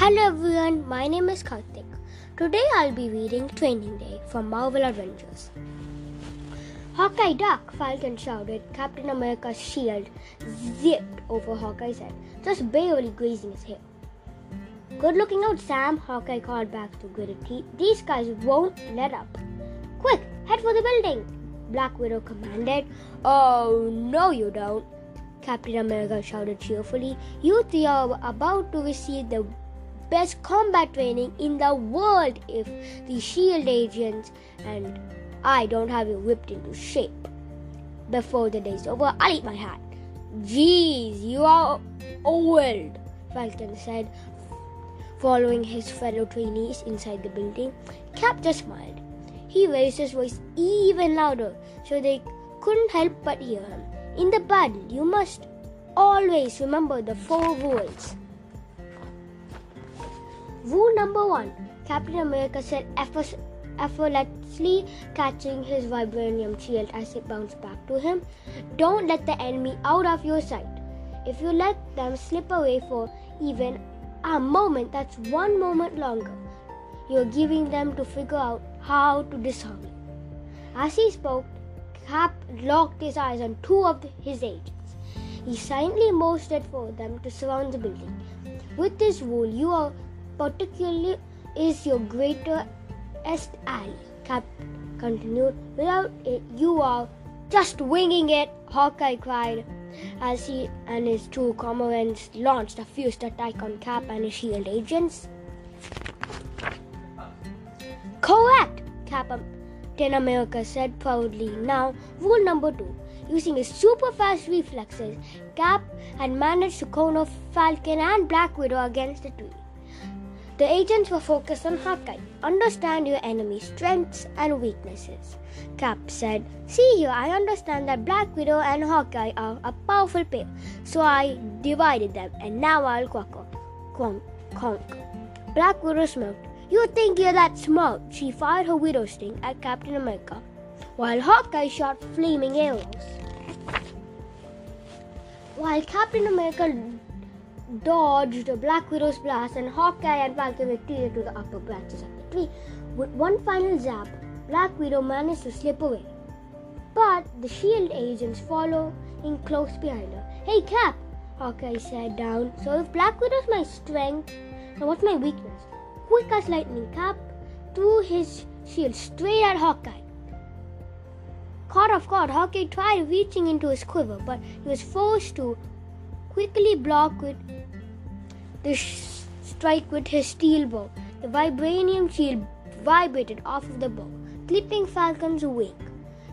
Hello everyone, my name is Karthik. Today I'll be reading Training Day from Marvel Adventures. Hawkeye Duck, Falcon shouted. Captain America's shield zipped over Hawkeye's head, just barely grazing his hair. Good looking out, Sam, Hawkeye called back to gritted teeth. These guys won't let up. Quick, head for the building, Black Widow commanded. Oh, no, you don't. Captain America shouted cheerfully. You three are about to receive the best combat training in the world if the shield agents and I don't have you whipped into shape. Before the day's over, I'll eat my hat. Geez, you are old, Falcon said, following his fellow trainees inside the building. Cap just smiled. He raised his voice even louder so they couldn't help but hear him. In the battle, you must always remember the four rules. Rule number one Captain America said effortlessly catching his vibranium shield as it bounced back to him. Don't let the enemy out of your sight. If you let them slip away for even a moment, that's one moment longer. You're giving them to figure out how to disarm you. As he spoke, Cap locked his eyes on two of his agents. He silently motioned for them to surround the building. With this rule, you are particularly is your greatest ally. Cap continued. Without it, you are just winging it, Hawkeye cried as he and his two comrades launched a fierce attack on Cap and his shield agents. Correct, Captain um, America said proudly. Now, rule number two. Using his super fast reflexes, Cap had managed to corner Falcon and Black Widow against the tree. The agents were focused on Hawkeye. Understand your enemy's strengths and weaknesses. Cap said, See here, I understand that Black Widow and Hawkeye are a powerful pair, so I divided them, and now I'll conquer. Conk, conk. Black Widow smoked. You think you're that smart? She fired her widow sting at Captain America, while Hawkeye shot flaming arrows. While Captain America dodged Black Widow's blast and Hawkeye and Falcon retreated to the upper branches of the tree. With one final zap, Black Widow managed to slip away. But the shield agents following close behind her. Hey Cap, Hawkeye said down. So if Black Widow's my strength, then what's my weakness? Quick as lightning, Cap threw his shield straight at Hawkeye. Caught off guard, Hawkeye tried reaching into his quiver, but he was forced to quickly block with the strike with his steel bow. The vibranium shield vibrated off of the bow, clipping Falcon's wing.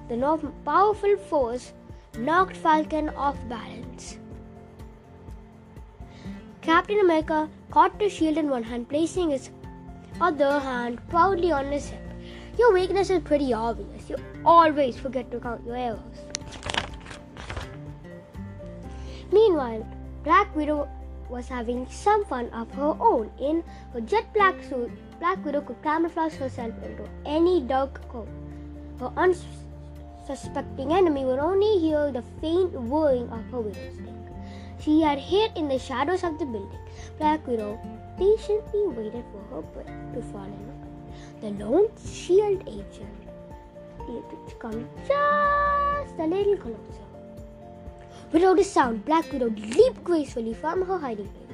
The powerful force knocked Falcon off balance. Captain America caught the shield in one hand, placing his other hand proudly on his hip. Your weakness is pretty obvious. You always forget to count your arrows. Meanwhile, Black Widow was having some fun of her own. In her jet black suit, Black Widow could camouflage herself into any dark coat. Her unsuspecting enemy would only hear the faint whirring of her stick. She had hid in the shadows of the building. Black Widow patiently waited for her prey to fall in. The lone shield agent needed to come just a little closer. Without a sound, Black Widow leaped gracefully from her hiding place.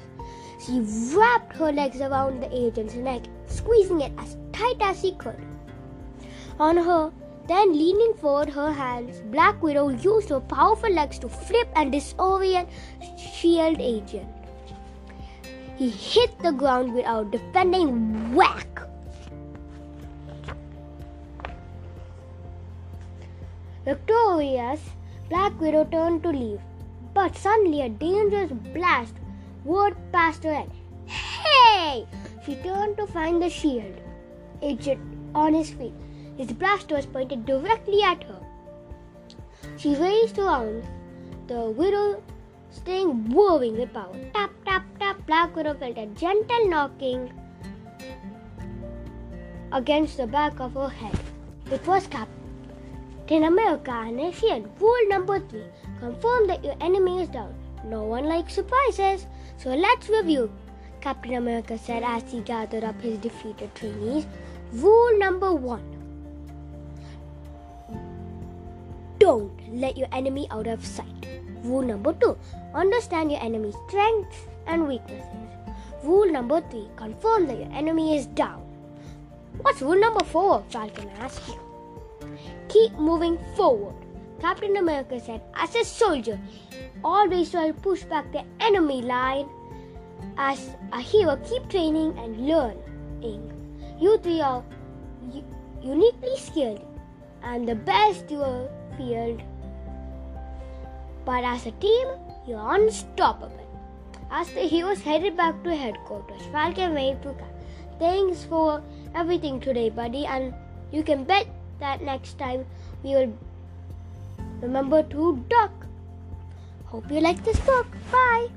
She wrapped her legs around the agent's neck, squeezing it as tight as she could. On her, then leaning forward her hands, Black Widow used her powerful legs to flip and disorient Shield Agent. He hit the ground without defending whack. Victorious, Black Widow turned to leave, but suddenly a dangerous blast whirred past her head. Hey! She turned to find the shield agent on his feet. His blaster was pointed directly at her. She raised her arms, the widow sting whirring with power. Tap, tap, tap. Black Widow felt a gentle knocking against the back of her head. It was Cap in America and Asian. Rule number three confirm that your enemy is down. No one likes surprises, so let's review. Captain America said as he gathered up his defeated trainees. Rule number one Don't let your enemy out of sight. Rule number two Understand your enemy's strengths and weaknesses. Rule number three Confirm that your enemy is down. What's rule number four? Falcon asked. Keep moving forward. Captain America said, as a soldier, always try to push back the enemy line. As a hero, keep training and learning. You three are uniquely skilled and the best your field. But as a team, you're unstoppable. As the heroes headed back to headquarters, Falcon waved to Cap. Thanks for everything today, buddy, and you can bet that next time we will remember to duck. Hope you like this book. Bye.